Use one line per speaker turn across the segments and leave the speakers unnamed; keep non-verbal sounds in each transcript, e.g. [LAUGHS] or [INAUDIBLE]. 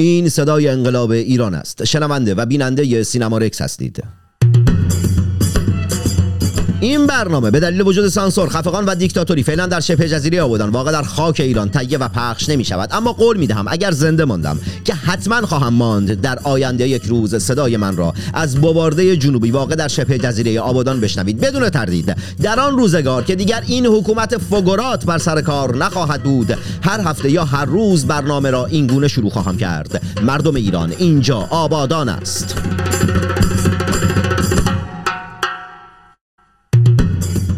این صدای انقلاب ایران است. شنونده و بیننده سینما رکس هستید. این برنامه به دلیل وجود سانسور خفقان و دیکتاتوری فعلا در شبه جزیره آبادان واقع در خاک ایران تهیه و پخش نمی شود اما قول می دهم اگر زنده ماندم که حتما خواهم ماند در آینده یک روز صدای من را از بوارده جنوبی واقع در شبه جزیره آبادان بشنوید. بدون تردید در آن روزگار که دیگر این حکومت فگرات بر سر کار نخواهد بود هر هفته یا هر روز برنامه را این گونه شروع خواهم کرد. مردم ایران اینجا آبادان است.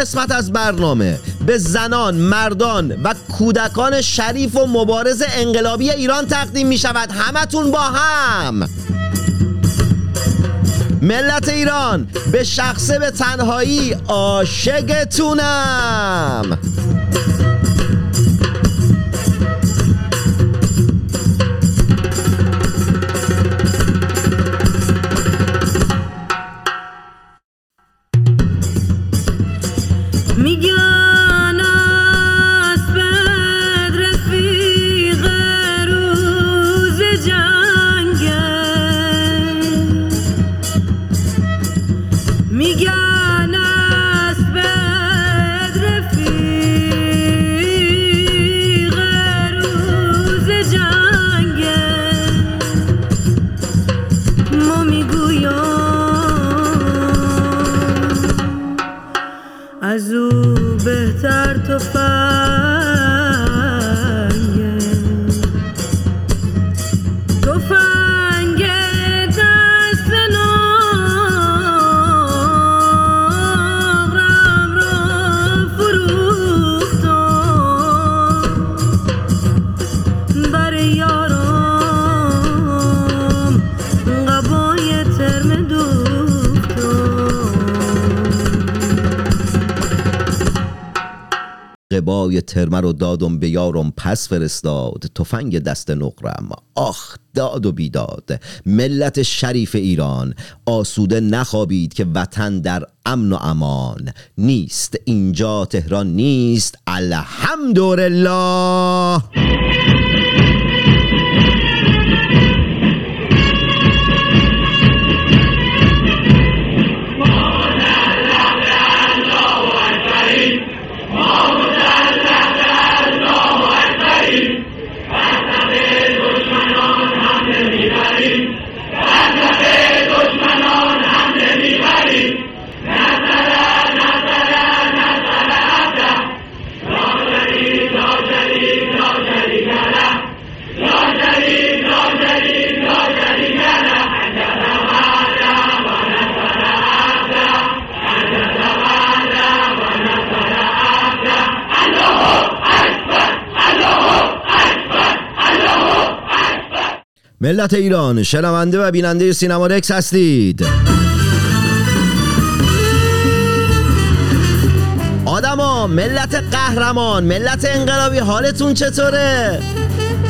قسمت از برنامه. به زنان، مردان و کودکان شریف و مبارز انقلابی ایران تقدیم می شود. همتون با هم. ملت ایران به شخصه به تنهایی عاشقتونم.
قبای
ترمه رو دادم به یارم پس فرستاد. تفنگ دست نقرم. آخ داد و بیداد. ملت شریف ایران آسوده نخوابید که وطن در امن و امان. نیست اینجا تهران نیست. الحمدلله. ملت ایران شنونده و بیننده سینما رکس هستید. آدما ملت قهرمان ملت انقلابی حالتون چطوره؟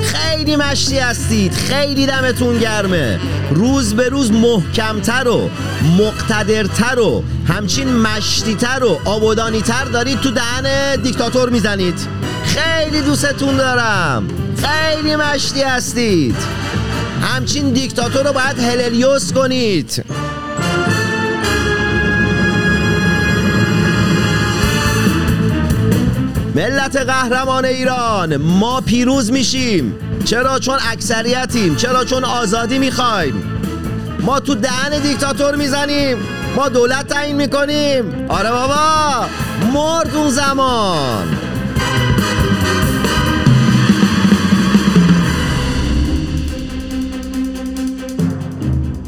خیلی مشتی هستید خیلی دمتون گرمه. روز به روز محکمتر و مقتدرتر و همچین مشتیتر و آبادانیتر دارید تو دهن دیکتاتور می‌زنید. خیلی دوستتون دارم. خیلی مشتی هستید. همچین دیکتاتور رو باید هلریوس کنید. ملت قهرمان ایران ما پیروز میشیم. چرا چون اکثریتیم چرا چون آزادی می‌خوایم. ما تو دهن دیکتاتور می‌زنیم ما دولت تعیین می‌کنیم. آره بابا مرد اون زمان.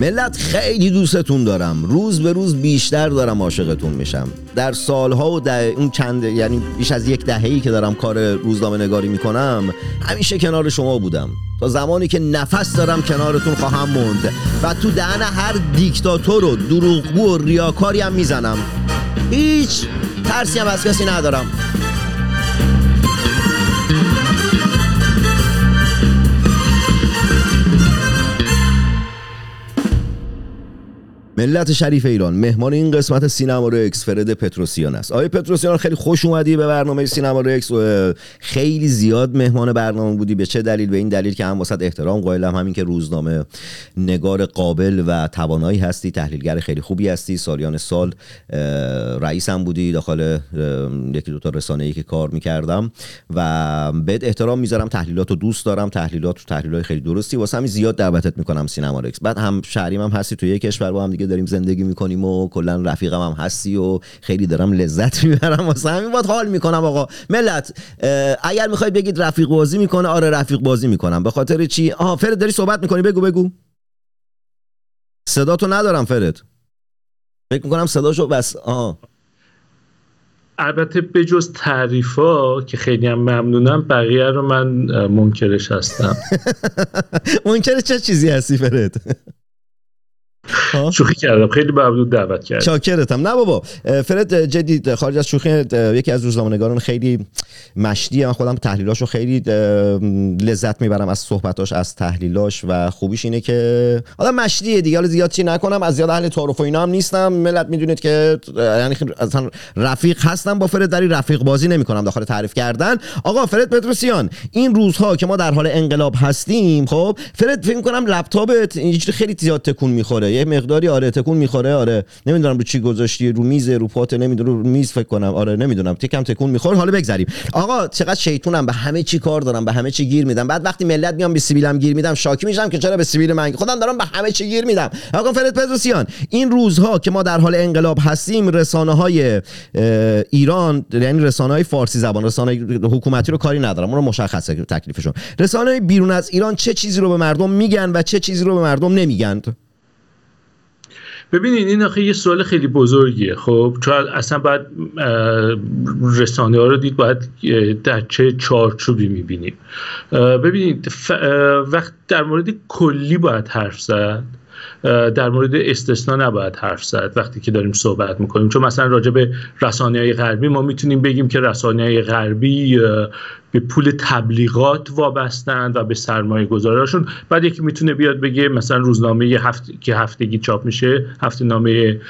ملت خیلی دوستتون دارم. روز به روز بیشتر دارم عاشقتون میشم. در سالها و در اون چند یعنی بیش از یک دهه‌ای که دارم کار روزنامه نگاری می‌کنم همیشه کنار شما بودم. تا زمانی که نفس دارم کنارتون خواهم موند و تو دهن هر دیکتاتور و دروغگو و ریاکاری هم می‌زنم. هیچ ترسی هم از کسی ندارم. ملت شریف ایران مهمان این قسمت سینما رکس فرد پتروسیان است. آقای پتروسیان خیلی خوش اومدی به برنامه سینما رکس خیلی زیاد مهمان برنامه بودی. به چه دلیل؟ به این دلیل که هم واسط احترام قائلم همین که روزنامه نگار قابل و توانایی هستی تحلیلگر خیلی خوبی هستی. سالیان سال رئیس هم بودی داخل یکی دو تا رسانه ای که کار می‌کردم و بهت احترام می‌ذارم. تحلیلات رو دوست دارم. تحلیلات تحلیلات خیلی درستی. واسه همین زیاد دعوتت می‌کنم سینما رکس بعد هم شهریم هم هستی. تو یک کشور با هم دیگه داریم زندگی می‌کنیم و کلا رفیقم هم هستی و خیلی دارم لذت می‌برم. واسه همین باید حال می‌کنم آقا. ملت اگر می‌خواید بگید رفیق بازی می‌کنه آره رفیق بازی می‌کنم. به خاطر چی؟ آها فرد داری صحبت می‌کنی؟ بگو بگو. صدا تو ندارم فرد. فکر می‌کنم صداشو بس. آها.
البته به جز تعریفا که خیلی هم ممنونم بقیه رو من منکرش هستم. [LAUGHS]
منکر چه چیزی هستی فرد؟
شوخی کردم خیلی ممنون دعوت کرد
شاکرتم نه بابا فرد جدی خارج از شوخی یکی از روزنامه‌نگاران خیلی مشدیه. من خودم تحلیلاشو خیلی لذت می‌برم از صحبتاش از تحلیلاش و خوبیش اینه که آدم مشدیه دیگه. حالا زیاد چی نکنم از زیاد اهل تعارف و اینا هم نیستم. ملت می‌دونید که یعنی اصلا رفیق هستم با فرد دری رفیق بازی نمی‌کنم داخل تعریف کردن. آقا فرد پتروسیان این روزها که ما در حال انقلاب هستیم خب فرد فکر کنم لپتاپت خیلی زیاد تکون می‌خوره. یه مقداری آره تکون می‌خوره آره. نمی‌دونم رو چی گذاشتی رو میز رو پات نمی‌دونم رو میز فکر کنم. آره نمی‌دونم. تکم تکون می‌خوره. حالا بگذریم. آقا چقدر شیطونم. به همه چی کار دارم. به همه چی گیر میدم. بعد وقتی ملت میام به سیبیلم گیر میدم شاکی میشم که چرا به سیبیل من؟ خودم دارم به همه چی گیر میدم. آقا فرد پدروسیان این روزها که ما در حال انقلاب هستیم رسانه های ایران یعنی رسانه های فارسی زبان رسانه حکومتی رو کاری ندارم. اون رو مشخصه تکلیفشون. رسانه بیرون از ایران چه چیزی رو به مردم میگن و چه چیزی رو به مردم نمیگن؟
ببینید این آخه یه سوال خیلی بزرگیه. خب چون اصلا باید رسانه ها رو دید باید در چه چارچوبی می‌بینیم. ببینید وقت در مورد کلی باید حرف زد. در مورد استثنا نباید حرف زد. وقتی که داریم صحبت می‌کنیم. چون مثلا راجع به رسانه های غربی ما می‌تونیم بگیم که رسانه های غربی به پول تبلیغات وابستند و به سرمایه گذاراشون بعد یکی می‌تونه بیاد بگه مثلا روزنامه هفت... که هفتگی چاپ میشه هفته نامه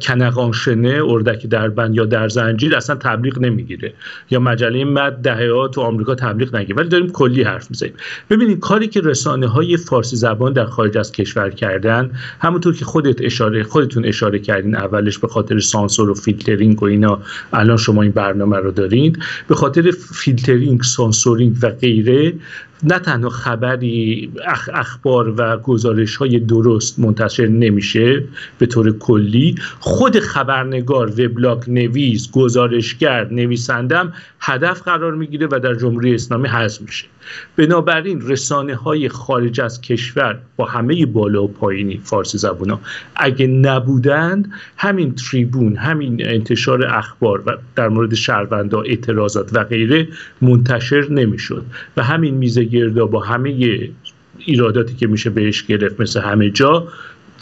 کنقانشنه اردک دربند یا در زنجیر اصلا تبلیغ نمی‌گیره. یا مجله مد دهه تو آمریکا تبلیغ نگیره. ولی داریم کلی حرف می‌زنیم. ببینید کاری که رسانه های فارسی زبان در خارج از کشور کردن همونطور که خودت اشاره خودتون اشاره کردین اولش به خاطر سانسور و فیلترینگ و اینا الان شما این برنامه رو دارین به خاطر فیلترینگ سانسورینگ و غیره نه تنها خبری اخ اخبار و گزارش های درست منتشر نمیشه به طور کلی خود خبرنگار وبلاگ نویس گزارشگر نویسندم هدف قرار می‌گیره و در جمهوری اسلامی حذف میشه. بنابراین رسانه های خارج از کشور با همه بالا و پایینی فارسی زبون ها اگه نبودند همین تریبون همین انتشار اخبار و در مورد شهروندا اعتراضات و غیره منتشر نمی‌شد. و همین میزه گردا با همه ایراداتی که میشه بهش گرفت مثل همه جا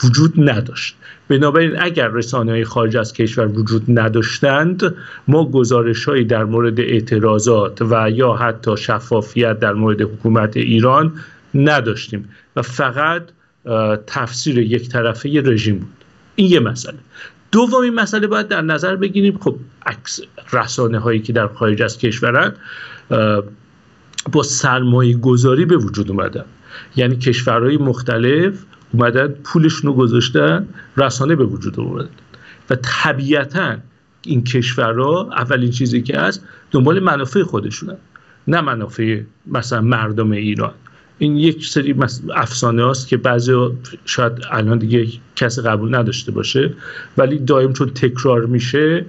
وجود نداشت. بنابراین اگر رسانه های خارج از کشور وجود نداشتند ما گزارش هایی در مورد اعتراضات و یا حتی شفافیت در مورد حکومت ایران نداشتیم و فقط تفسیر یک طرفه رژیم بود. این یه مسئله. دومین مسئله باید در نظر بگیریم خب عکس رسانه هایی که در خارج از کشورن با سرمایه گذاری به وجود اومدن یعنی کشورهای مختلف اومدن پولشون رو گذاشتن رسانه به وجود اومدن و طبیعتا این کشورها اولین چیزی که هست دنبال منافع خودشونن نه منافع مثلا مردم ایران. این یک سری افسانه هاست که بعضی شاید الان دیگه کسی قبول نداشته باشه ولی دائم چون تکرار میشه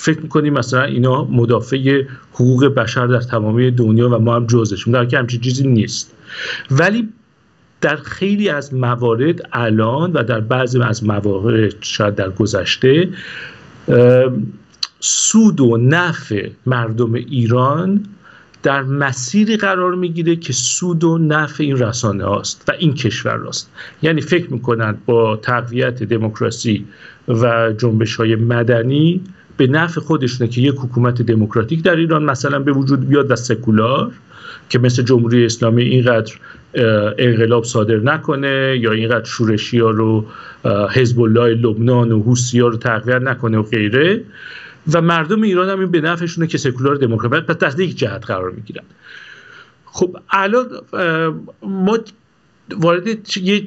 فکر می‌کنیم مثلا اینا مدافع حقوق بشر در تمامی دنیا و ما هم جزشون در که همچین چیزی نیست. ولی در خیلی از موارد الان و در بعضی از موارد شاید در گذشته سود و نفع مردم ایران در مسیری قرار می‌گیره که سود و نفع این رسانه هاست و این کشور راست یعنی فکر می‌کنند با تقویت دموکراسی و جنبش های مدنی به نفع خودشونه که یک حکومت دموکراتیک در ایران مثلا به وجود بیاد و سکولار که مثل جمهوری اسلامی اینقدر انقلاب صادر نکنه یا اینقدر شورشی ها رو حزب الله لبنان و حوسی ها رو تقویت نکنه و غیره. و مردم ایران هم این به نفعشونه که سکولار دموکرات پس دست یک جهت قرار می‌گیرن. خب الان ما وارد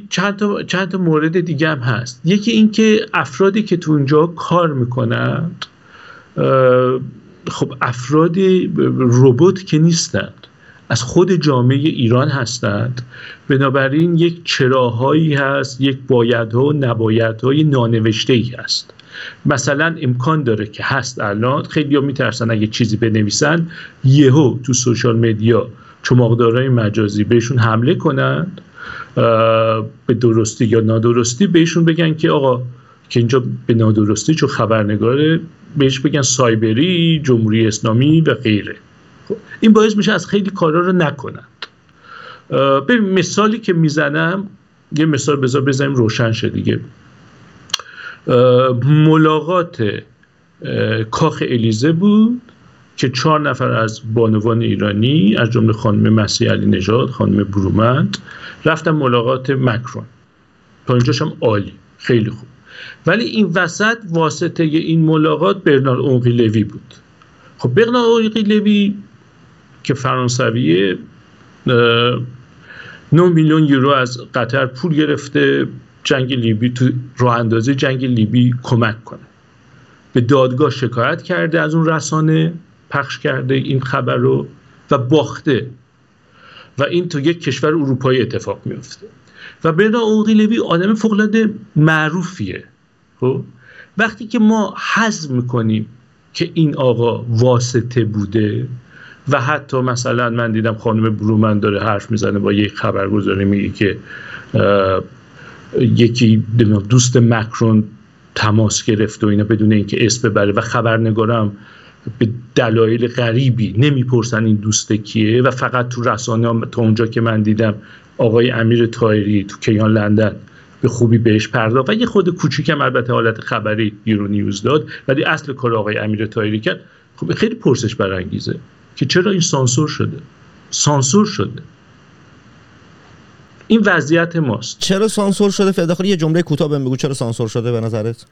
چند تا, چند تا مورد دیگه هم هست. یکی اینکه افرادی که تو اونجا کار می‌کنن خب افرادی ربات که نیستند از خود جامعه ایران هستند. بنابراین یک چراهایی هست یک بایدها و نبایدهای نانوشته ای هست. مثلا امکان داره که هست الان خیلی میترسن اگه چیزی بنویسن یهو تو سوشال مدیا چماقدارای مجازی بهشون حمله کنند به درستی یا نادرستی بهشون بگن که آقا که اینجا به نادرستی چون خبرنگاره بهش بگن سایبری جمهوری اسلامی و غیره. خب، این باعث میشه از خیلی کارا رو نکنند. به مثالی که می‌زنم یه مثال بذار بزنیم روشن شه دیگه. ملاقات کاخ الیزه بود که چهار نفر از بانوان ایرانی از جمله خانم مسیح علی نژاد خانم برومند رفتن ملاقات مکرون. تا اینجاش هم عالی خیلی خوب. ولی این وسط واسطه این ملاقات برنار اونقی لوی بود. خب برنار اونقی لوی که فرانسویه 9 میلیون یورو از قطر پول گرفته جنگ لیبی تو راه اندازه جنگ لیبی کمک کنه. به دادگاه شکایت کرده از اون رسانه پخش کرده این خبر رو و باخته. و این تو یک کشور اروپایی اتفاق میفته و برنا اوقی لوی آدم فوقلاده معروفیه. خب؟ وقتی که ما حزم می‌کنیم که این آقا واسطه بوده و حتی مثلا من دیدم خانم برومن داره حرف می‌زنه با یک خبرگزاری میگه که یکی دوست مکرون تماس گرفت و اینا بدون اینکه اسم ببره و خبرنگارم به دلایل غریبی نمی‌پرسن این دوست کیه و فقط تو رسانه تا اونجا که من دیدم آقای امیر تایری تو کیان لندن به خوبی بهش پرداخت و یه خود کوچیکم البته حالت خبری یورو نیوز داد ولی اصل کار آقای امیر تایری کرد. خب خیلی پرسش برانگیزه که چرا این سانسور شده؟ سانسور شده. این وضعیت ماست.
چرا سانسور شده؟ فداخل یه جمله کوتاه بهم بگو. چرا سانسور شده به نظرت؟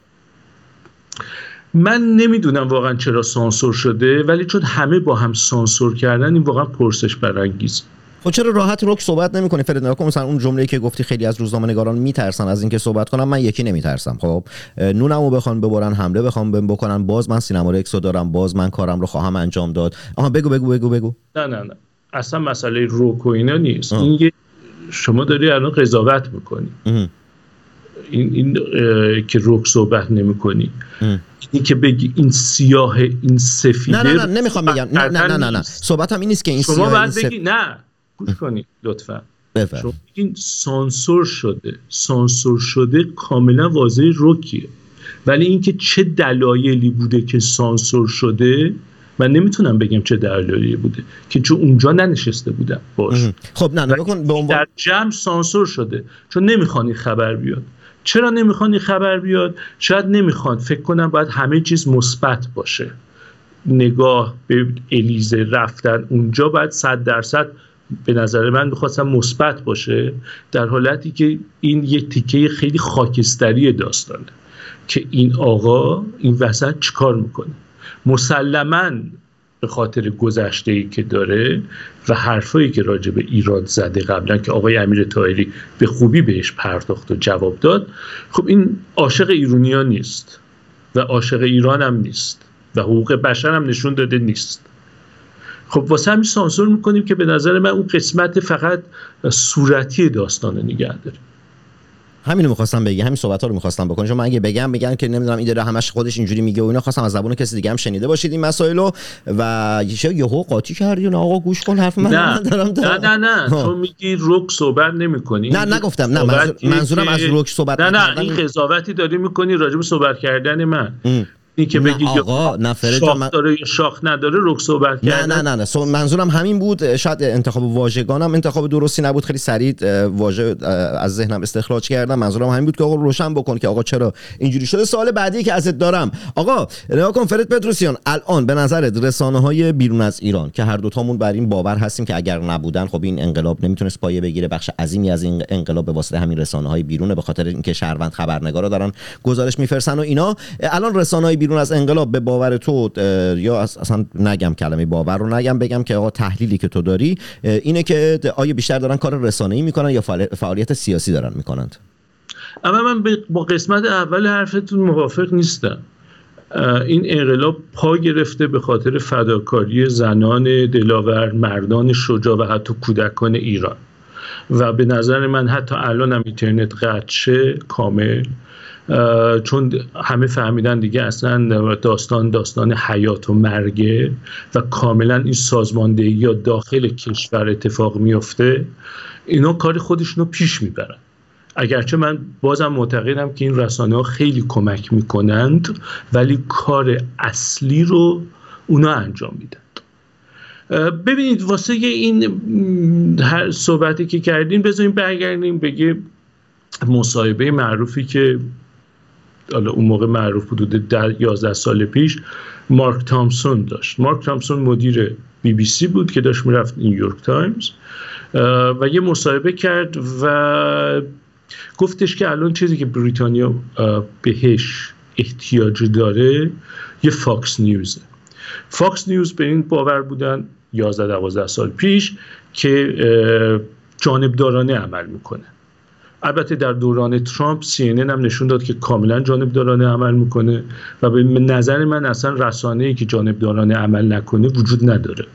من نمی‌دونم واقعا چرا سانسور شده ولی چون همه با هم سانسور کردن این واقعا پرسش برانگیز
خب چرا راحت روک صحبت نمی‌کنی؟ فرید نکن مثلا اون جمله‌ای که گفتی خیلی از روزنامه‌نگاران میترسن از اینکه صحبت کنم من یکی نمیترسم. خب نونمو بخوان ببرن حمله بخوام بهم بکنن باز من سینما رکسو دارم باز من کارم رو خواهم انجام داد. آها بگو بگو بگو بگو.
نه نه نه. اصلا مسئله روک و اینا نیست. این شما داری الان قضاوت می‌کنی. این, این که روک صحبت نمی‌کنی. اینی که بگی این سیاه این سفیده
نه نه نه نمی‌خوام بگم. نه نه نه نه, نه. صحبتم این نیست که این
شما
سیاه
باید بگی نه. گوش کنید لطفا. شما این سانسور شده. سانسور شده کاملا واضح روکیه ولی اینکه چه دلایلی بوده که سانسور شده من نمی‌تونم بگم چه دلایلی بوده که چون اونجا ننشسته بودم. باش.
خب نه بکن به
در جمع سانسور شده. چون نمی‌خوان خبر بیاد. چرا نمی‌خوان خبر بیاد؟ شاید نمی‌خوان. فکر کنم باید همه چیز مثبت باشه. نگاه به الیزه رفتن اونجا باید صد درصد به نظر من می‌خواستم مثبت باشه در حالتی که این یه تیکه خیلی خاکستری داستانه که این آقا این وسط چیکار می‌کنه؟ مسلما به خاطر گذشته ای که داره و حرفایی که راجع به ایران زده قبلا که آقای امیر تایری به خوبی بهش پرداخت و جواب داد خب این عاشق ایرونیا نیست و عاشق ایران هم نیست و حقوق بشر هم نشون داده نیست. خب واسه همین سانسور می‌کنیم که به نظر من اون قسمت فقط صورتی داستان نگه داریم
همینو می‌خواستم بگی همین صحبت ها رو می‌خواستم بکنم. چون من اگه بگم بگن که نمی‌دونم این داره همش خودش اینجوری میگه و اینا خواستم از زبون کسی دیگه هم شنیده باشید این مسائل و یه یهو قاطی کردی نه آقا گوش کن حرف من
نه.
دارم
نه نه نه. تو میگی رک صحبت نمی‌کنی.
نه نگفتم نه منظور- منظورم از رک صحبت
نه نه
نکردن.
این قضاوتی داری می‌کنی راجع به صحبت کردن من.
ام.
این که بگی
آقا، جان،
شاخ
من-
داره یا شاخ نداره رک صحبت
نه نه نه نه. منظورم همین بود. شاید انتخاب واژگانم انتخاب درستی نبود. خیلی سریع واژه از ذهنم استخراج کردم. منظورم همین بود که آقا روشن بکن که آقا چرا اینجوری شده. سوال بعدی که ازت دارم. آقا نگاه کن فرید پتروسیان. الان به نظرت رسانه های بیرون از ایران که هر دوتامون بر این باور هستیم که اگر نبودن خب این انقلاب نمی‌تونست پایه بگیره. بخش عظیمی از این انقلاب به واسطه همین رسانه های بیرونه به خاطر اینکه شهروند خبرنگارا دارن گزارش میفرسن و اینا. الان رسانه های بیرون از انقلاب به باور تو یا اصلا نگم کلمه باور رو نگم بگم که آقا تحلیلی که تو داری اینه که آیا بیشتر دارن کار رسانه‌ای می‌کنن یا فعال- فعالیت سیاسی دارن می‌کنند؟
اما من با قسمت اول حرفتون موافق نیستم. این انقلاب پا گرفته به خاطر فداکاری زنان دلاور مردان شجاع و حتی کودکان ایران. و به نظر من حتی الان هم اینترنت قطع شه کامل. چون همه فهمیدن دیگه اصلا داستان داستان حیات و مرگه و کاملا این سازماندهی یا داخل کشور اتفاق میفته اینا کار خودشون رو پیش می‌برن. اگرچه من بازم معتقدم که این رسانه ها خیلی کمک می‌کنند ولی کار اصلی رو اونا انجام میدن. ببینید واسه این هر صحبتی که کردیم بذاریم برگردیم بگه مصاحبه معروفی که حالا اون موقع معروف حدود ده 11 سال پیش مارک تامسون داشت. مارک تامسون مدیر بی بی سی بود که داشت می‌رفت نیویورک تایمز و یه مصاحبه کرد و گفتش که الان چیزی که بریتانیا بهش احتیاج داره یه فاکس نیوزه. فاکس نیوز به این باور بودن 11 12 سال پیش که جانبدارانه عمل می‌کنه. البته در دوران ترامپ سی هم نشون داد که کاملا جانبدارانه عمل می‌کنه و به نظر من اصلا رسانه ای که جانبدارانه عمل نکنه وجود نداره.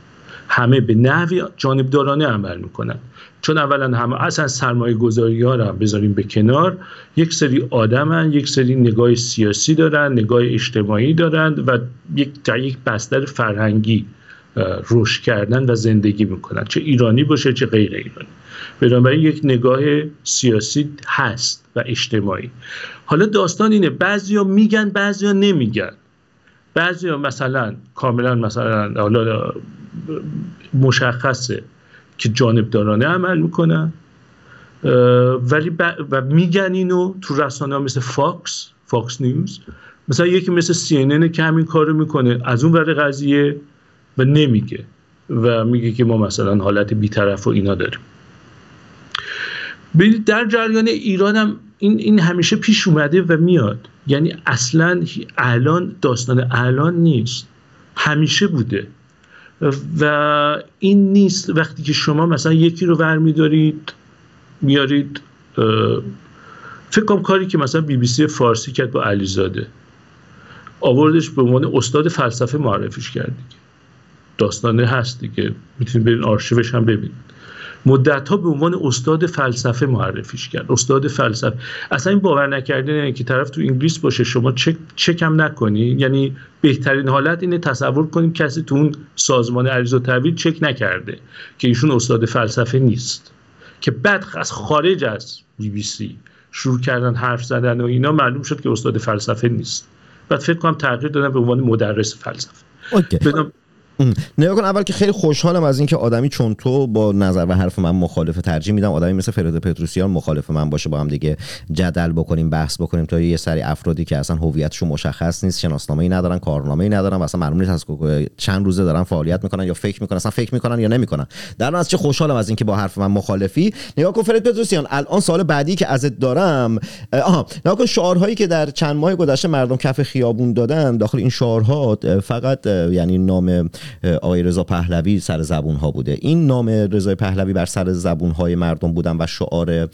همه به نحوی جانبدارانه عمل می‌کنن. چون اولا همه اصلا سرمایه گذاری ها رو بذاریم به کنار یک سری آدمن یک سری نگاه سیاسی دارن نگاه اجتماعی دارن و یک در یک بستر فرهنگی رشد کردن و زندگی می‌کنن چه ایرانی باشه چه غیر ایرانی. بنابراین یک نگاه سیاسی هست و اجتماعی. حالا داستان اینه بعضیا میگن بعضیا نمیگن. بعضیا مثلا کاملا مثلا حالا مشخصه که جانبدارانه عمل می‌کنن. ولی ب- و میگن اینو تو رسانه ها مثل فاکس فاکس نیوز. مثلا یکی مثل سی ان که همین کارو می‌کنه از اون ور قضیه و نمیگه. و میگه که ما مثلا حالت بیطرف و اینا داریم. در جریان ایران هم این, این همیشه پیش اومده و میاد. یعنی اصلا الان داستان الان نیست. همیشه بوده. و این نیست. وقتی که شما مثلا یکی رو برمیدارید میارید اه، فکر کاری که مثلا بی بی سی فارسی کرد با علیزاده. آوردش به عنوان استاد فلسفه معرفیش کرد دیگه داستانه هست دیگه. می‌تونید برین آرشیوش هم ببینید. مدت ها به عنوان استاد فلسفه معرفیش کرد. استاد فلسفه. اصلا این باور نکردن که طرف تو انگلیس باشه شما چک چکم نکنی. یعنی بهترین حالت اینه تصور کنیم کسی تو اون سازمان عریض و تحویل چک نکرده که ایشون استاد فلسفه نیست. که بعد از خارج از بی بی سی شروع کردن حرف زدن و اینا معلوم شد که استاد فلسفه نیست. بعد فکر کنم تغییر دادن به عنوان مدرس فلسفه.
اوکی. نگاه کن اول که خیلی خوشحالم از اینکه آدمی چون تو با نظر و حرف من مخالف ترجیح میدم آدمی مثل فرید پتروسیان مخالف من باشه با هم دیگه جدل بکنیم بحث بکنیم تا یه سری افرادی که اصلا هویتشون مشخص نیست شناسنامه ای ندارن کارنامه ای ندارن و اصلا معلوم نیست از چند روزه دارن فعالیت می‌کنن یا فکر می‌کنن اصلا فکر می‌کنن یا نمی‌کنن. در از چه خوشحالم از اینکه با حرف من مخالفی. نگاه کن فرید پتروسیان الان سال بعدی که ازت دارم آها نگاه کن شعارهایی که در چند ماه گذشته مردم کف خیابون دادن داخل این شعارها فقط یعنی نام آقای رضا پهلوی سر زبون ها بوده. این نام رضا پهلوی بر سر زبون های مردم بودن و شعار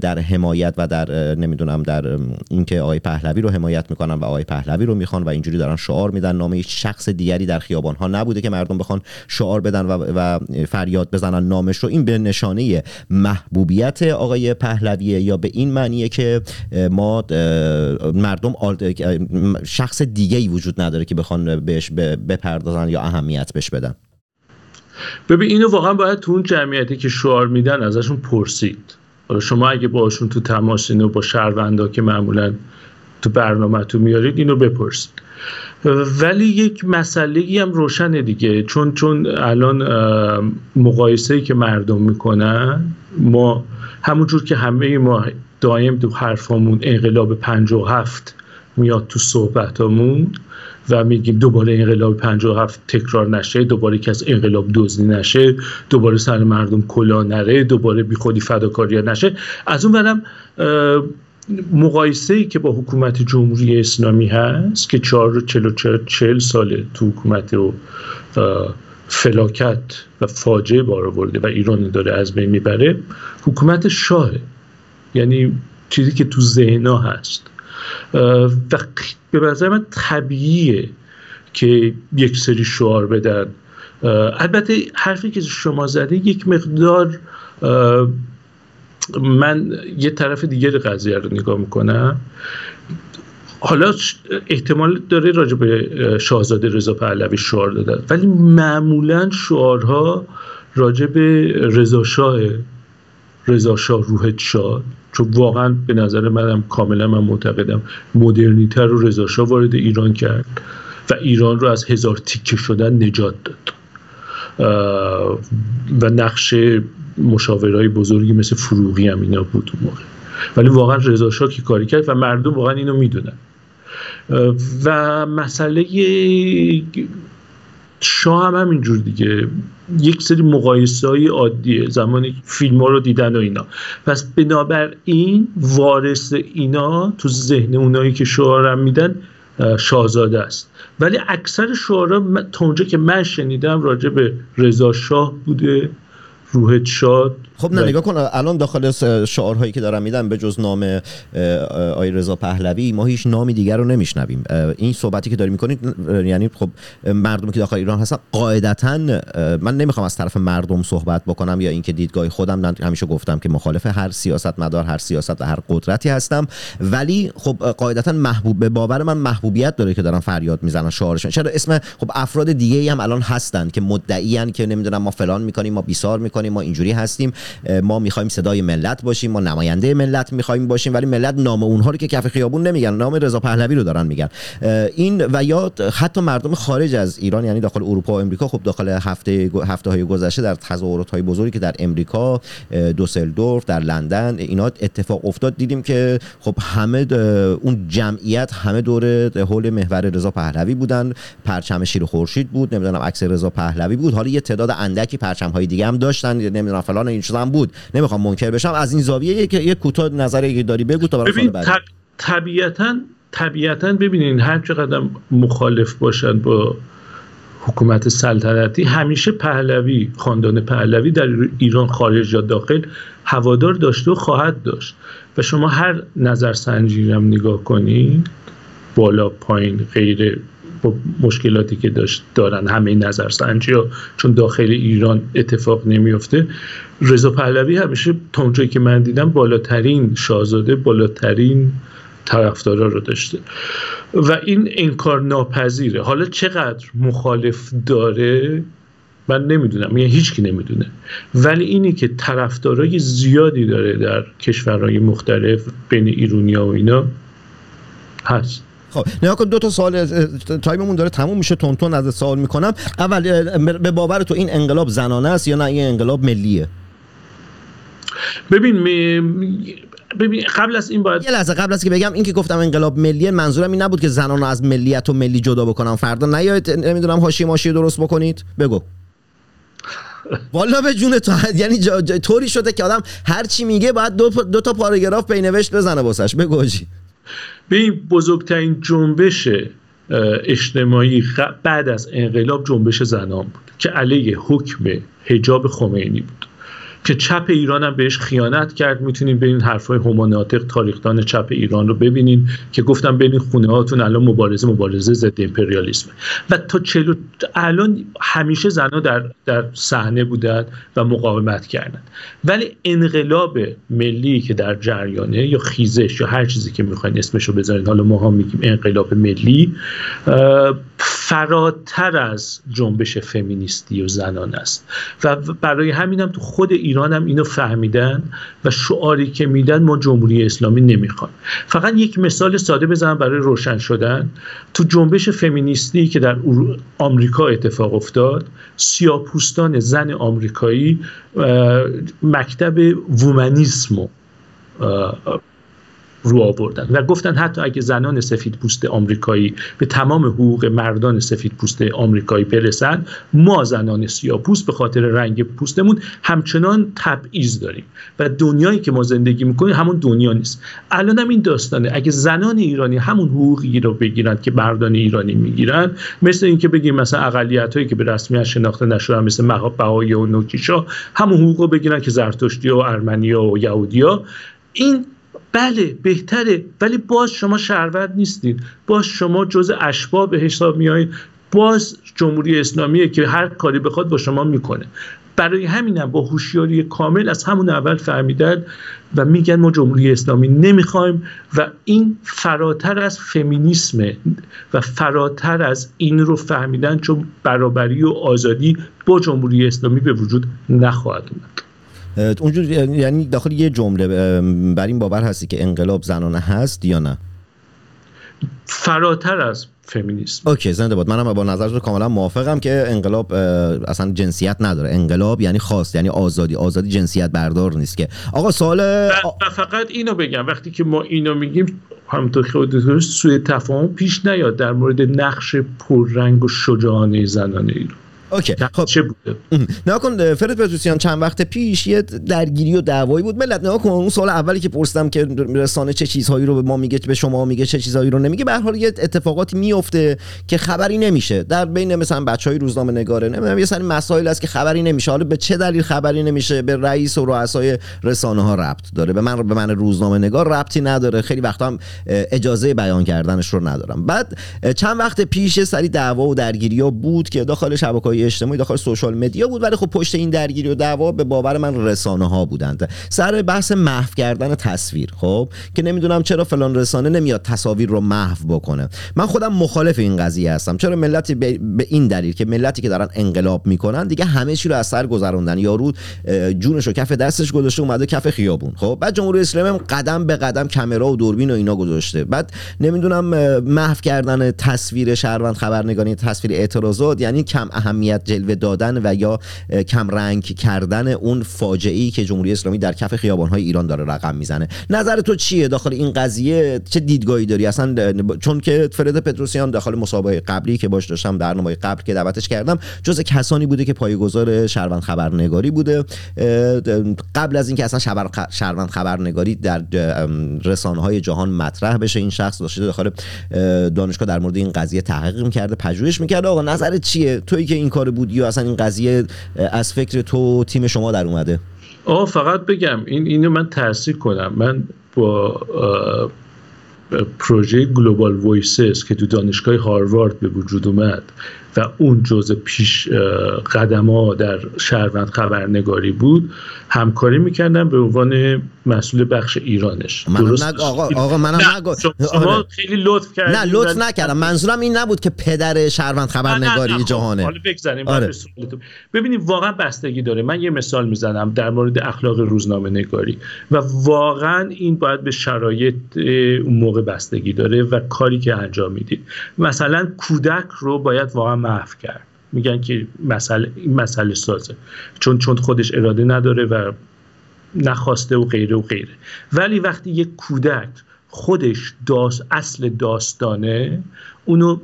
در حمایت و در نمی‌دونم در اینکه آقای پهلوی رو حمایت می‌کنن و آقای پهلوی رو می‌خوان و اینجوری دارن شعار میدن. نام هیچ شخص دیگری در خیابان ها نبوده که مردم بخوان شعار بدن و, و فریاد بزنن نامش رو. این به نشانه محبوبیت آقای پهلویه یا به این معنیه که ما مردم شخص دیگه ای وجود نداره که بخوان بهش بپردازن یا اهمیت بهش بدن.
ببین اینو واقعا باید تو اون جمعیتی که شعار میدن ازشون پرسید. شما اگه باشون تو تماسین و با شهروندا که معمولا تو برنامه تو میارید اینو بپرسید. ولی یک مسئله ای هم روشنه دیگه. چون چون الان مقایسه ای که مردم می‌کنن ما همونجور که همه ما دایم تو حرفامون انقلاب 57 میاد تو صحبتامون و میگیم دوباره انقلاب 57 تکرار نشه دوباره کس انقلاب دزدی نشه دوباره سر مردم کلا نره دوباره بیخودی فداکاری نشه. از اون برم مقایسه ای که با حکومت جمهوری اسلامی هست که 4 چل ساله تو حکومت و فلاکت و فاجعه بار آورده و ایران داره از بین می‌بره حکومت شاهه. یعنی چیزی که تو ذهنا هست. و به نظر من طبیعیه که یک سری شعار بدن. البته حرفی که شما زده یک مقدار من یه طرف دیگر قضیه رو نگاه می‌کنم. حالا احتمال داره راجع به شاهزاده رضا پهلوی شعار دادن ولی معمولا شعارها راجع به رضا شاه رضا شاه روحت شاه چون واقعا به نظر منم کاملا من معتقدم مدرنیتر رو رضا شاه وارد ایران کرد و ایران رو از هزار تیکه شدن نجات داد. و نقش مشاورهای بزرگی مثل فروغی هم اینا بود اون موقع. ولی واقعا رضا شاه که کاری کرد و مردم واقعا اینو می‌دونن. و مسئله شاه هم همینجور دیگه. یک سری مقایسه های عادیه زمانی فیلم ها رو دیدن و اینا. پس بنابراین وارث اینا تو ذهن اونایی که شعارم میدن شاهزاده است. ولی اکثر شعارا تا اونجا که من شنیدم راجع به رضا شاه بوده روحت شاد
خب نه نگاه کن الان داخل شعارهایی که دارم میدم به جز نام آی رضا پهلوی ما هیچ نامی دیگر رو نمیشنویم. این صحبتی که داری می‌کنید یعنی خب مردمی که داخل ایران هستن قاعدتا من نمی‌خوام از طرف مردم صحبت بکنم یا اینکه دیدگاه خودم من همیشه گفتم که مخالف هر سیاست مدار هر سیاست و هر قدرتی هستم. ولی خب قاعدتا محبوب به باور من محبوبیت داره که دارن فریاد می‌زنن شعارشون چرا اسم خب افراد دیگه هم الان هستن که مدعیان که نمی‌دونم ما فلان می‌کنیم ما بیسار می‌کنیم ما اینجوری هستیم. ما می‌خوایم صدای ملت باشیم ما نماینده ملت می‌خوایم باشیم ولی ملت نام اونها رو که کف خیابون نمیگن نام رضا پهلوی رو دارن میگن. این و یا حتی مردم خارج از ایران یعنی داخل اروپا و امریکا خب داخل هفته هفته های گذشته در تظاهرات های بزرگی که در امریکا دوسلدورف در لندن اینا اتفاق افتاد. دیدیم که خب همه اون جمعیت همه دور حول محور رضا پهلوی بودن. پرچم شیر خورشید بود نمی‌دونم عکس رضا پهلوی بود. حالا یه تعداد اندکی پرچم های دیگه هم داشتن نمی‌دونم فلان این هم بود. نمی‌خوام منکر بشم. از این زاویه که یه کوتاه نظری داری بگو تا برای
بعد. طبیعتا طبیعتا ببینین هر چقدر مخالف باشن با حکومت سلطنتی همیشه پهلوی خاندان پهلوی در ایران خارج یا داخل هوادار داشته و خواهد داشت. و شما هر نظرسنجی هم نگاه کنید بالا پایین غیر با مشکلاتی که داشت دارن همه نظرسنجی ها چون داخل ایران اتفاق نمیفته رضا پهلوی همیشه تا اونجایی که من دیدم بالاترین شاهزاده بالاترین طرفدارا رو داشته. و این انکار ناپذیره. حالا چقدر مخالف داره؟ من نمی‌دونم. یعنی هیچ کی نمی‌دونه. ولی اینی که طرفدارای زیادی داره در کشورهای مختلف بین ایرونیا و اینا هست.
خب نیا کن دو تا سوال تایممون داره تموم میشه. تون تون از سوال می‌کنم. اول به باور تو این انقلاب زنانه است یا نه؟ این انقلاب ملیه؟
ببین ببین قبل از این باید
یه لحظه قبل از که بگم این که گفتم انقلاب ملیه منظورم این نبود که زنان رو از ملیت و ملی جدا بکنم. فردا نیاید نمی‌دونم حاشیه ماشی درست بکنید. بگو. والا به جون تو. [LAUGHS] یعنی جا طوری شده که آدم هر چی میگه باید دو, دو تا پاراگراف پینوشت بزنه واسش. بگو
به این بزرگترین جنبش اجتماعی بعد از انقلاب جنبش زنان بود که علیه حکم حجاب خمینی بود. که چپ ایران هم بهش خیانت کرد. می‌تونین برین حرفای هوماناتق تاریخدان چپ ایران رو ببینین که گفتم برین خونه هاتون الان مبارزه مبارزه ضد امپریالیسم و تا چلو الان همیشه زنها در در صحنه بودن و مقاومت کردن ولی انقلاب ملی که در جریانه یا خیزش یا هر چیزی که می‌خواین اسمشو بذارین حالا ما هم میگیم انقلاب ملی فراتر از جنبش فمینیستی و زنان است. و برای همینم تو خود ایران هم اینو فهمیدن و شعاری که میدن ما جمهوری اسلامی نمی‌خوان. فقط یک مثال ساده بزنم برای روشن شدن. تو جنبش فمینیستی که در آمریکا اتفاق افتاد سیاپوستان زن آمریکایی مکتب وومنیسمو رو آوردن و گفتن حتی اگه زنان سفید پوست آمریکایی به تمام حقوق مردان سفید پوست آمریکایی برسن ما زنان سیاه پوست به خاطر رنگ پوستمون همچنان تبعیض داریم و دنیایی که ما زندگی می‌کنیم همون دنیا نیست. الان هم این داستانه. اگه زنان ایرانی همون حقوقی رو بگیرن که مردان ایرانی می‌گیرن مثل اینکه بگیم مثلا اقلیت هایی که به رسمیت شناخته نشدن مثل بهایی و نوکیشا همون حقوق رو بگیرن که زرتشتی و ارمنیا و یهودیا. این بله بهتره. ولی باز شما شهروند نیستید. باز شما جز اشباه حساب میایید باز جمهوری اسلامیه که هر کاری بخواد با شما می‌کنه. برای همینم با هوشیاری کامل از همون اول فهمیدن و میگن ما جمهوری اسلامی نمی‌خوایم و این فراتر از فمینیسمه و فراتر از این رو فهمیدن چون برابری و آزادی با جمهوری اسلامی به وجود نخواهد اومد.
اونجور یعنی داخل یه جمله بر این باور هستی که انقلاب زنانه هست یا نه؟
فراتر از فمینیسم.
اوکی زنده بود منم با نظرت کاملا موافقم که انقلاب اصلا جنسیت نداره. انقلاب یعنی خاص یعنی آزادی. آزادی جنسیت بردار نیست که. آقا سوال
و فقط اینو بگم. وقتی که ما اینو میگیم همونطور که سوی تفاهم پیش نیاد در مورد نقش پررنگ و شجاعانه زنانه ایران.
اوکی
خب. چه بوده؟
نه کن فرد پتروسیان چند وقت پیش یه درگیری و دعوایی بود. ملت نه کن اون سال اولی که پرسیدم که رسانه چه چیزهایی رو به ما میگه به شما میگه چه چیزهایی رو نمیگه به هر حال یه اتفاقاتی میفته که خبری نمیشه. در بین مثلا بچهای روزنامه نگاره نمی‌دونم یه سری مسائل هست که خبری نمیشه. حالا به چه دلیل خبری نمیشه؟ به رئیس و رؤسای رسانه ها ربط داره. به من به من روزنامه نگار ربطی نداره. خیلی وقتا هم اجازه بیان کردنش رو ندارم. بعد چند وقت پیش سری دعوا و درگیری ها بود که داخل شبکه‌های اجتماعی داخل سوشال مدیا بود ولی خب پشت این درگیری و دعوا به باور من رسانه ها بودند. سر بحث محو کردن تصویر خب که نمی‌دونم چرا فلان رسانه نمیاد تصاویر رو محو بکنه. من خودم مخالف این قضیه هستم. چرا ملتی به این دلیل که ملتی که دارن انقلاب می‌کنن دیگه همه چی رو از سر گذروندن. یارو جونش رو کف دستش گذاشته اومده کف خیابون خب. بعد جمهوری اسلامی قدم به قدم کامرا و دوربین و اینا گذاشته. بعد نمی‌دونم محو کردن تصویر شهروند خبرنگاری تصویر اعتراضات یعنی کم اهمیت جلوه دادن و یا کم رنگ کردن اون فاجعه ای که جمهوری اسلامی در کف خیابان‌های ایران داره رقم می‌زنه. نظر تو چیه داخل این قضیه؟ چه دیدگاهی داری؟ اصلا چون که فرد پتروسیان داخل مسابقه قبلی که باش داشتم برنامه قبل که دعوتش کردم جز کسانی بوده که پایه‌گذار شهروند خبرنگاری بوده. قبل از اینکه اصلا شهروند خبرنگاری در رسانه های جهان مطرح بشه این شخص داشته داخل دانشگاه در مورد این قضیه تحقیق می‌کرده پژوهش می‌کرده. آقا نظر چیه؟ تویی که این کار بود یا اصلا این قضیه از فکر تو تیم شما در اومده؟
آه فقط بگم این اینو من تصحیح کنم. من با پروژه Global Voices که تو دانشگاه هاروارد به وجود اومد و اون جزء پیش قدم ها در شهروند خبرنگاری بود همکاری می‌کردم به عنوان مسئول بخش ایرانش.
من درست نگ... آقا آقا منم نگو
شما آره. خیلی لطف کردید
نه لطف نکردم. منظورم این نبود که پدر شهروند خبرنگاری
نه نه
جهانه.
حالا بگذاریم آره. ببینید واقعا بستگی داره. من یه مثال می‌زنم در مورد اخلاق روزنامه نگاری و واقعا این باید به شرایط اون موقع بستگی داره و کاری که انجام می‌دید. مثلا کودک رو باید واقعا محو کرد. میگن که مسئله این مسئله سازه. چون چون خودش اراده نداره و نخواسته و غیره و غیره. ولی وقتی یک کودک خودش داست اصل داستانه اونو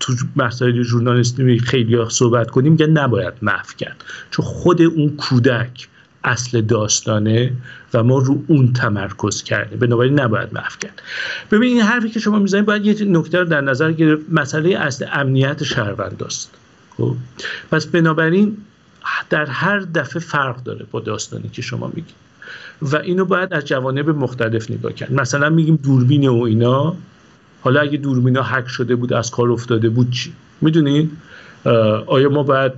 تو مسائل ژورنالیستی خیلی صحبت کنیم میگن نباید محو کرد. چون خود اون کودک اصل داستانه و ما رو اون تمرکز کرده. بنابراین نباید محو کرد. ببین این حرفی که شما می‌زنید باید یه نکته رو در نظر گرفت. مسئله اصل امنیت شهروند است. خب؟ پس بنابراین در هر دفعه فرق داره با داستانی که شما میگید. و اینو باید از جوانب مختلف نگاه کرد. مثلا میگیم دوربین و اینا. حالا اگه دوربینا هک شده بود از کار افتاده بود چی؟ می‌دونید؟ آیا ما باید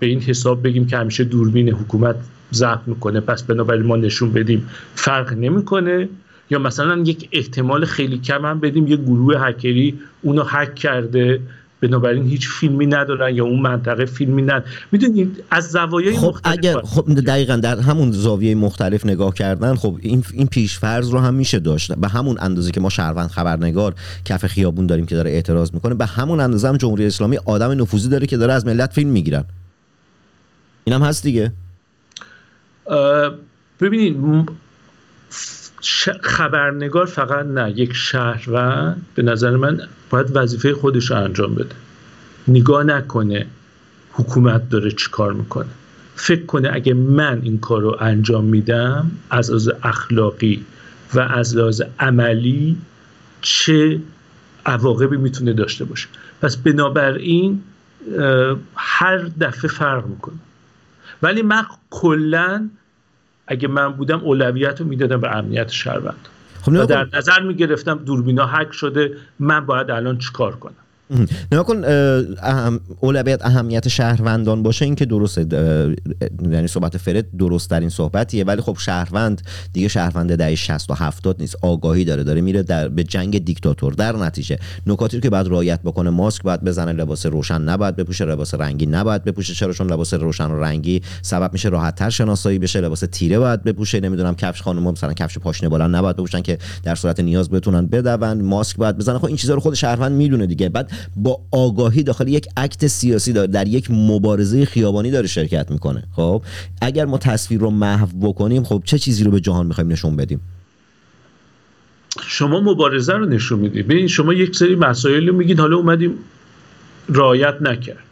به این حساب بگیم که همیشه دوربین حکومت ضبط می‌کنه؟ پس بنابراین ما نشون بدیم فرق نمی‌کنه؟ یا مثلا یک احتمال خیلی کم هم بدیم یه گروه هکری اونو هک کرده بنابراین هیچ فیلمی ندارن یا اون منطقه فیلمی ندارن می‌دونید از زوایای
خب
مختلف
اگر
باید.
خب دقیقا در همون زاویه مختلف نگاه کردن خب این این پیشفرض رو هم میشه داشت. به همون اندازه که ما شهروند خبرنگار کف خیابون داریم که داره اعتراض می‌کنه به همون اندازه هم جمهوری اسلامی آدم نفوذی داره که داره از ملت فیلم می‌گیرن. اینم هست دیگه؟
ببینید خبرنگار فقط نه یک شهروند به نظر من باید وظیفه خودش رو انجام بده. نگاه نکنه حکومت داره چی کار می‌کنه. فکر کنه اگه من این کار رو انجام میدم از لحاظ اخلاقی و از لحاظ عملی چه عواقبی می‌تونه داشته باشه. پس بنابراین هر دفعه فرق می‌کنه. ولی من کلا اگه من بودم اولویت رو می‌دادم به امنیت شهروند.
خب
و در نظر می‌گرفتم دوربینا هک شده من باید الان چیکار کنم؟
نگاه کن اه، اهم اولویت اهمیت شهروندان باشه این که درسته اه، یعنی صحبت فرد درست در این صحبتیه ولی خب شهروند دیگه شهروند دهه 60 و 70 نیست. آگاهی داره داره میره در به جنگ دیکتاتور. در نتیجه نکاتی که بعد رعایت بکنه ماسک باید بزنه لباس روشن نباید بپوشه لباس رنگی نباید بپوشه. چرا چون لباس روشن و رنگی سبب میشه راحت تر شناسایی بشه لباس تیره باید بپوشه. نمی‌دونم کفش خانم مثلا کفش پاشنه بلند نباید بپوشن که در صورت نیاز بتونن بدون ماسک باید بزنه. خب این چیزا رو خود شهروند می‌دونه دیگه. بعد با آگاهی داخل یک اکت سیاسی داره در یک مبارزه خیابانی داره شرکت می‌کنه. خب اگر ما تصویر رو محو بکنیم خب چه چیزی رو به جهان می‌خوایم نشون بدیم؟
شما مبارزه رو نشون می‌دید ببین شما یک سری مسائل رو میگید حالا اومدیم رعایت نکرد.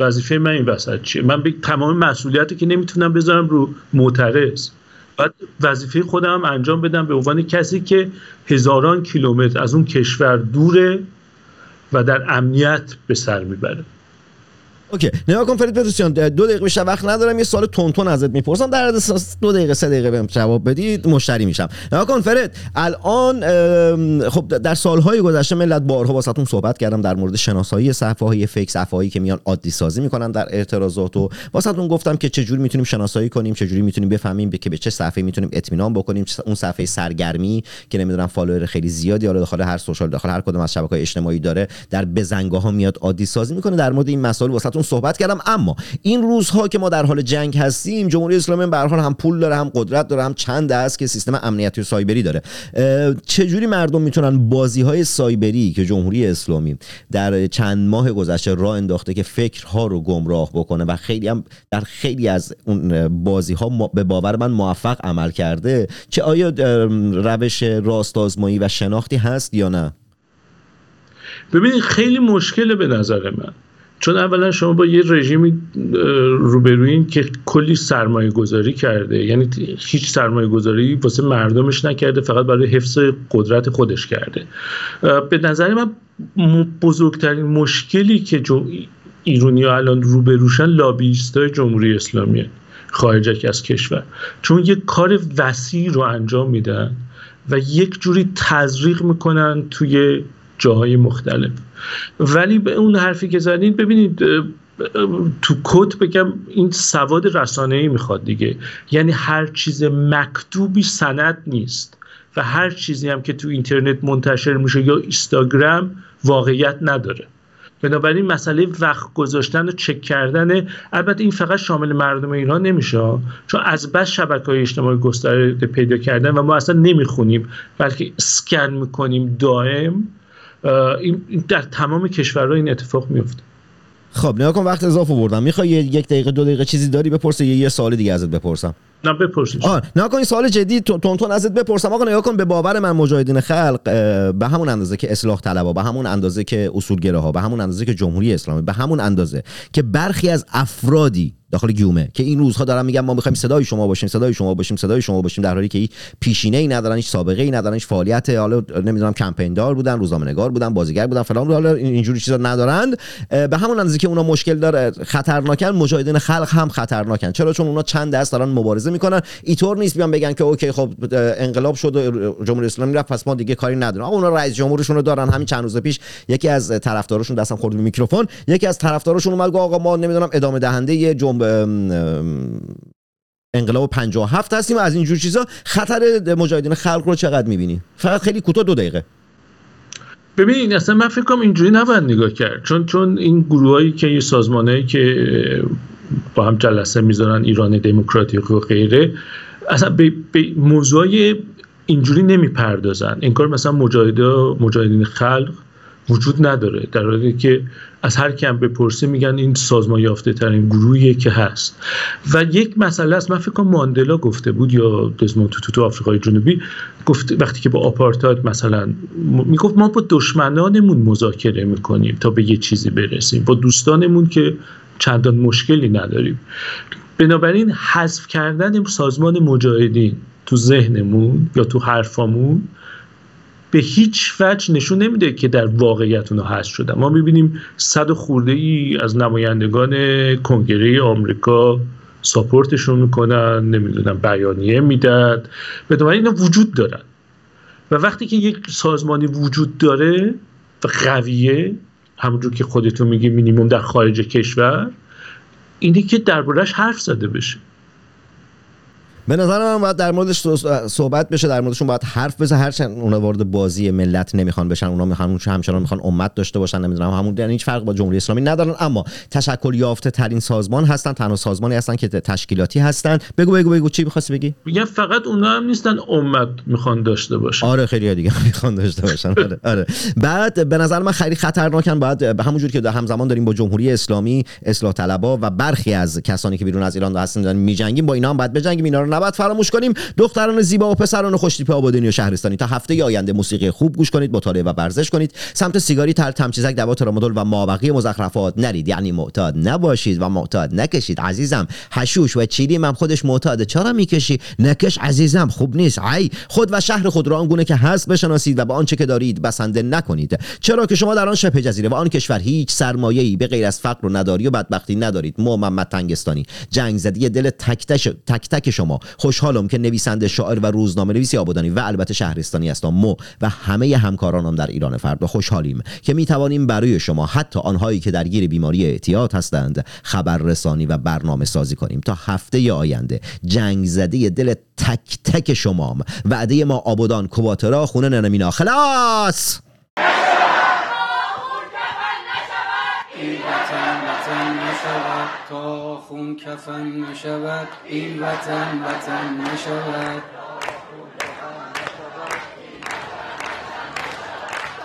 وظیفه من این وسط چیه؟ من به تمام مسئولیتی که نمی‌تونم بذارم رو معترض. بعد وظیفه خودم انجام بدم به عنوان کسی که هزاران کیلومتر از اون کشور دوره. و در امنیت به سر می‌بره.
اوکی. نگاه کن فرید پتروسیان دو دقیقه بیشتر وقت ندارم یه سوال تونتون ازت می‌پرسم. در عرض دو دقیقه سه دقیقه بهم جواب بدید مشتری میشم. نگاه کن فرید الان خب در سالهای گذشته ملت بارها واسهتون صحبت کردم در مورد شناسایی صفحه های فیک صفحه هایی که میان عادی سازی می‌کنن در اعتراضات و واسهتون گفتم که چجوری می‌تونیم شناسایی کنیم چجوری می‌تونیم بفهمیم که به چه صفحه می‌تونیم اطمینان بکنیم چه- اون صفحه سرگرمی که نمی‌دونم فالوور خیلی زیادی حالا داخل هر سوشال داخل هر کدوم از شبکه‌های اجتماعی داره در بزنگاه ها میاد عادی سازی می‌کنه. در مورد این مسائل واسهتون صحبت کردم. اما این روزها که ما در حال جنگ هستیم جمهوری اسلامی به حال هم پول داره هم قدرت داره هم چند است که سیستم امنیتی و سایبری داره. اه، چجوری مردم می‌تونن بازی های سایبری که جمهوری اسلامی در چند ماه گذشته راه انداخته که فکرها رو گمراه بکنه و خیلی هم در خیلی از اون بازی ها به باور من موفق عمل کرده چه آیا روش راست آزمایی و شناختی هست یا نه؟
ببینید خیلی مشکله به نظر من. چون اولا شما با یه رژیمی روبروین که کلی سرمایه گذاری کرده. یعنی هیچ سرمایه گذاری واسه مردمش نکرده فقط برای حفظ قدرت خودش کرده. به نظر من بزرگترین مشکلی که ایرونی ها الان روبروشن لابیستای جمهوری اسلامیه خارج از کشور. چون یک کار وسیع رو انجام میدن و یک جوری تزریق می‌کنن توی جاهای مختلف. ولی به اون حرفی که زدین ببینید تو کد بگم این سواد رسانه‌ای می‌خواد دیگه. یعنی هر چیز مکتوبی سند نیست و هر چیزی هم که تو اینترنت منتشر میشه یا اینستاگرام واقعیت نداره. بنابراین مسئله وقت گذاشتن و چک کردن البته این فقط شامل مردم ایران نمیشه. چون از بس شبکه های اجتماعی گسترده پیدا کردن و ما اصلا نمی‌خونیم بلکه اسکن می‌کنیم دائم. این در تمام کشورها این اتفاق میفته
خب نگاه کن وقت اضافه بردم. می‌خوای یک دقیقه دو دقیقه چیزی داری؟ بپرسه یا یه سوال دیگه ازت بپرسم.
نه بپرسید
آه نگاه کن این سوال جدی تون تون ازت بپرسم. آقا نگاه کن به باور من مجاهدین خلق به همون اندازه که اصلاح طلبها به همون اندازه که اصولگراها به همون اندازه که جمهوری اسلامی به همون اندازه که برخی از افرادی داخل گیومه. که این روزها دارن میگن ما می‌خوایم صدای شما باشیم صدای شما باشیم صدای شما باشیم. در حالی که پیشینه ای ندارن هیچ سابقه ای ندارن هیچ فعالیت حالا نمی‌دونم کمپین دار بودن روزنامه نگار بودن بازیگر بودن فلان حالا اینجوری چیزا ندارند. به همون اندازه که اونا مشکل داره خطرناکن مجاهدین خلق هم خطرناکن. چرا؟ چون اونا چند دست دارن مبارزه می‌کنن. اینطور نیست بیان بگن که اوکی خب انقلاب شد و جمهوری اسلامی رفت پس ما دیگه کاری نداریم. اونا رئیس جمهورشون رو دارن. همین چند روز پیش یکی از طرفداراشون دستم خورد به میکروفون یکی از طرفداراشون اومد گفت آقا ما نمی‌دونم ادامه دهنده جنب انقلاب 57 هستیم از اینجور چیزا خطر مجاهدین خلق رو چقدر می‌بینی؟ فقط خیلی کوتاه دو دقیقه.
ببین اصلا من فکر کنم اینجوری نباید نگاه کرد. چون چون این گروهایی که یه سازمانهایی که با هم جلسه می‌ذارن ایران دموکراتیک و غیره اصلا به, به موضوع اینجوری نمی‌پردازن. این کار مثلا مجاهده مجاهدین خلق وجود نداره در حالی که از هر کم بپرسه میگن این سازمان یافته ترین گروهیه که هست. و یک مسئله است من فکر کنم ماندلا گفته بود یا دزموند توتو تو آفریقای جنوبی گفت وقتی که با آپارتاید مثلا می‌گفت ما با دشمنانمون مذاکره می‌کنیم تا به یه چیزی برسیم. با دوستانمون که چندان مشکلی نداریم. بنابراین حذف کردن سازمان مجاهدین تو ذهنمون یا تو حرفامون به هیچ وجه نشون نمیده که در واقعیت اونها هست شدن ما می‌بینیم صد خورده ای از نمایندگان کنگره آمریکا ساپورتشون می‌کنن نمی‌دونم بیانیه میدن بنابراین اینا وجود دارن. و وقتی که یک سازمانی وجود داره و قویه همونجور که خودتون میگی مینیموم در خارج کشور اینه که دربارهش حرف زده بشه.
به نظر من باید در موردش صحبت بشه در موردشون باید حرف بزنه هرچند اونا وارد بازی ملت نمی‌خوان بشن اونا می‌خوان همچنان می‌خوان امت داشته باشن نمی‌دونم همون در هیچ فرق با جمهوری اسلامی ندارن. اما تشکل یافته ترین سازمان هستن تنها سازمانی هستن که تشکیلاتی هستن. بگو بگو بگو چی می‌خواستی بگی؟
میگن فقط اونا هم نیستن امت می‌خوان داشته باشن.
آره خیلی دیگه [LAUGHS] می‌خوان داشته باشن. آره آره. بعد به نظر من خیلی خطرناکن باید به همون جور که همزمان داریم با جمهوری اسلامی اصلاح طلبا و برخی از کسانی که بیرون از ایران هستن میجنگیم با اینا هم باید بجنگیم. اینا رو نباید فراموش کنیم. دختران زیبا و پسران خوشتیپ آبادانی و شهرستانی. تا هفته آینده موسیقی خوب گوش کنید مطالعه و ورزش کنید. سمت سیگاری تر تمچیزک دوا ترامادول و مابقی مزخرفات نرید. یعنی معتاد نباشید و معتاد نکشید. عزیزم حشوش و چیلی هم خودش معتاده چرا می‌کشی؟ نکش عزیزم خوب نیست. ای خود و شهر خود را آنگونه که هست بشناسید و به آنچه که دارید بسنده نکنید. چرا که شما در آن شبه جزیره و آن کشور هیچ سرمایه‌ای به غیر از فقر و نداری و بدبختی ندارید. محمد تنگستانی. جنگ زدی دل تک تک شما. خوشحالم که نویسنده شاعر و روزنامه نویسی آبادانی و البته شهرستانی هستم مو و همه همکارانم در ایران فرد. و خوشحالیم که می توانیم برای شما حتی آنهایی که درگیر بیماری اعتیاد هستند خبررسانی و برنامه سازی کنیم. تا هفته آینده جنگ زده دل تک تک شمام. وعده ما آبادان کواترا خونه ننمینا خلاص
تا خون کفن نشود این وطن وطن نشود.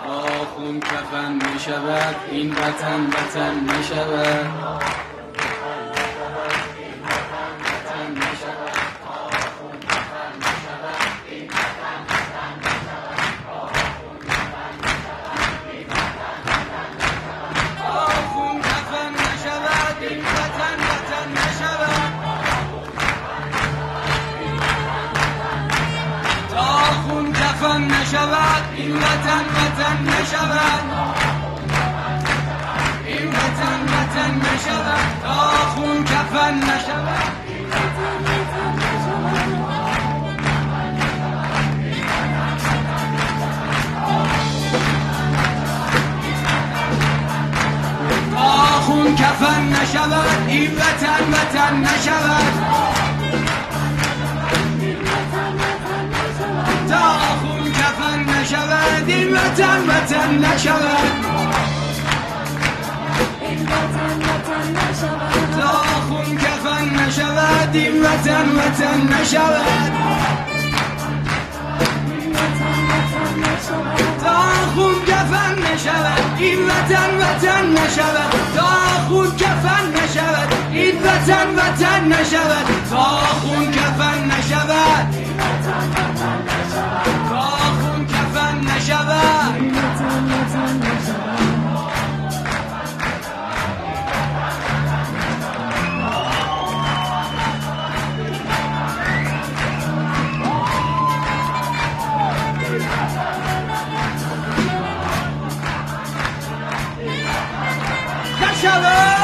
تا خون کفن نشود این وطن وطن نشود. نشود. این وطن وطن نشود. این وطن وطن نشود. تا خون کفن نشود. خون کفن نشود. این وطن وطن نشود. نشود این وطن وطن نشود. تا خون کفن نشود این وطن وطن نشود. تا خون کفن نشود این وطن وطن نشود. تا خون کفن نشود این وطن وطن نشود. تا خون کفن نشود نشود. Bravo!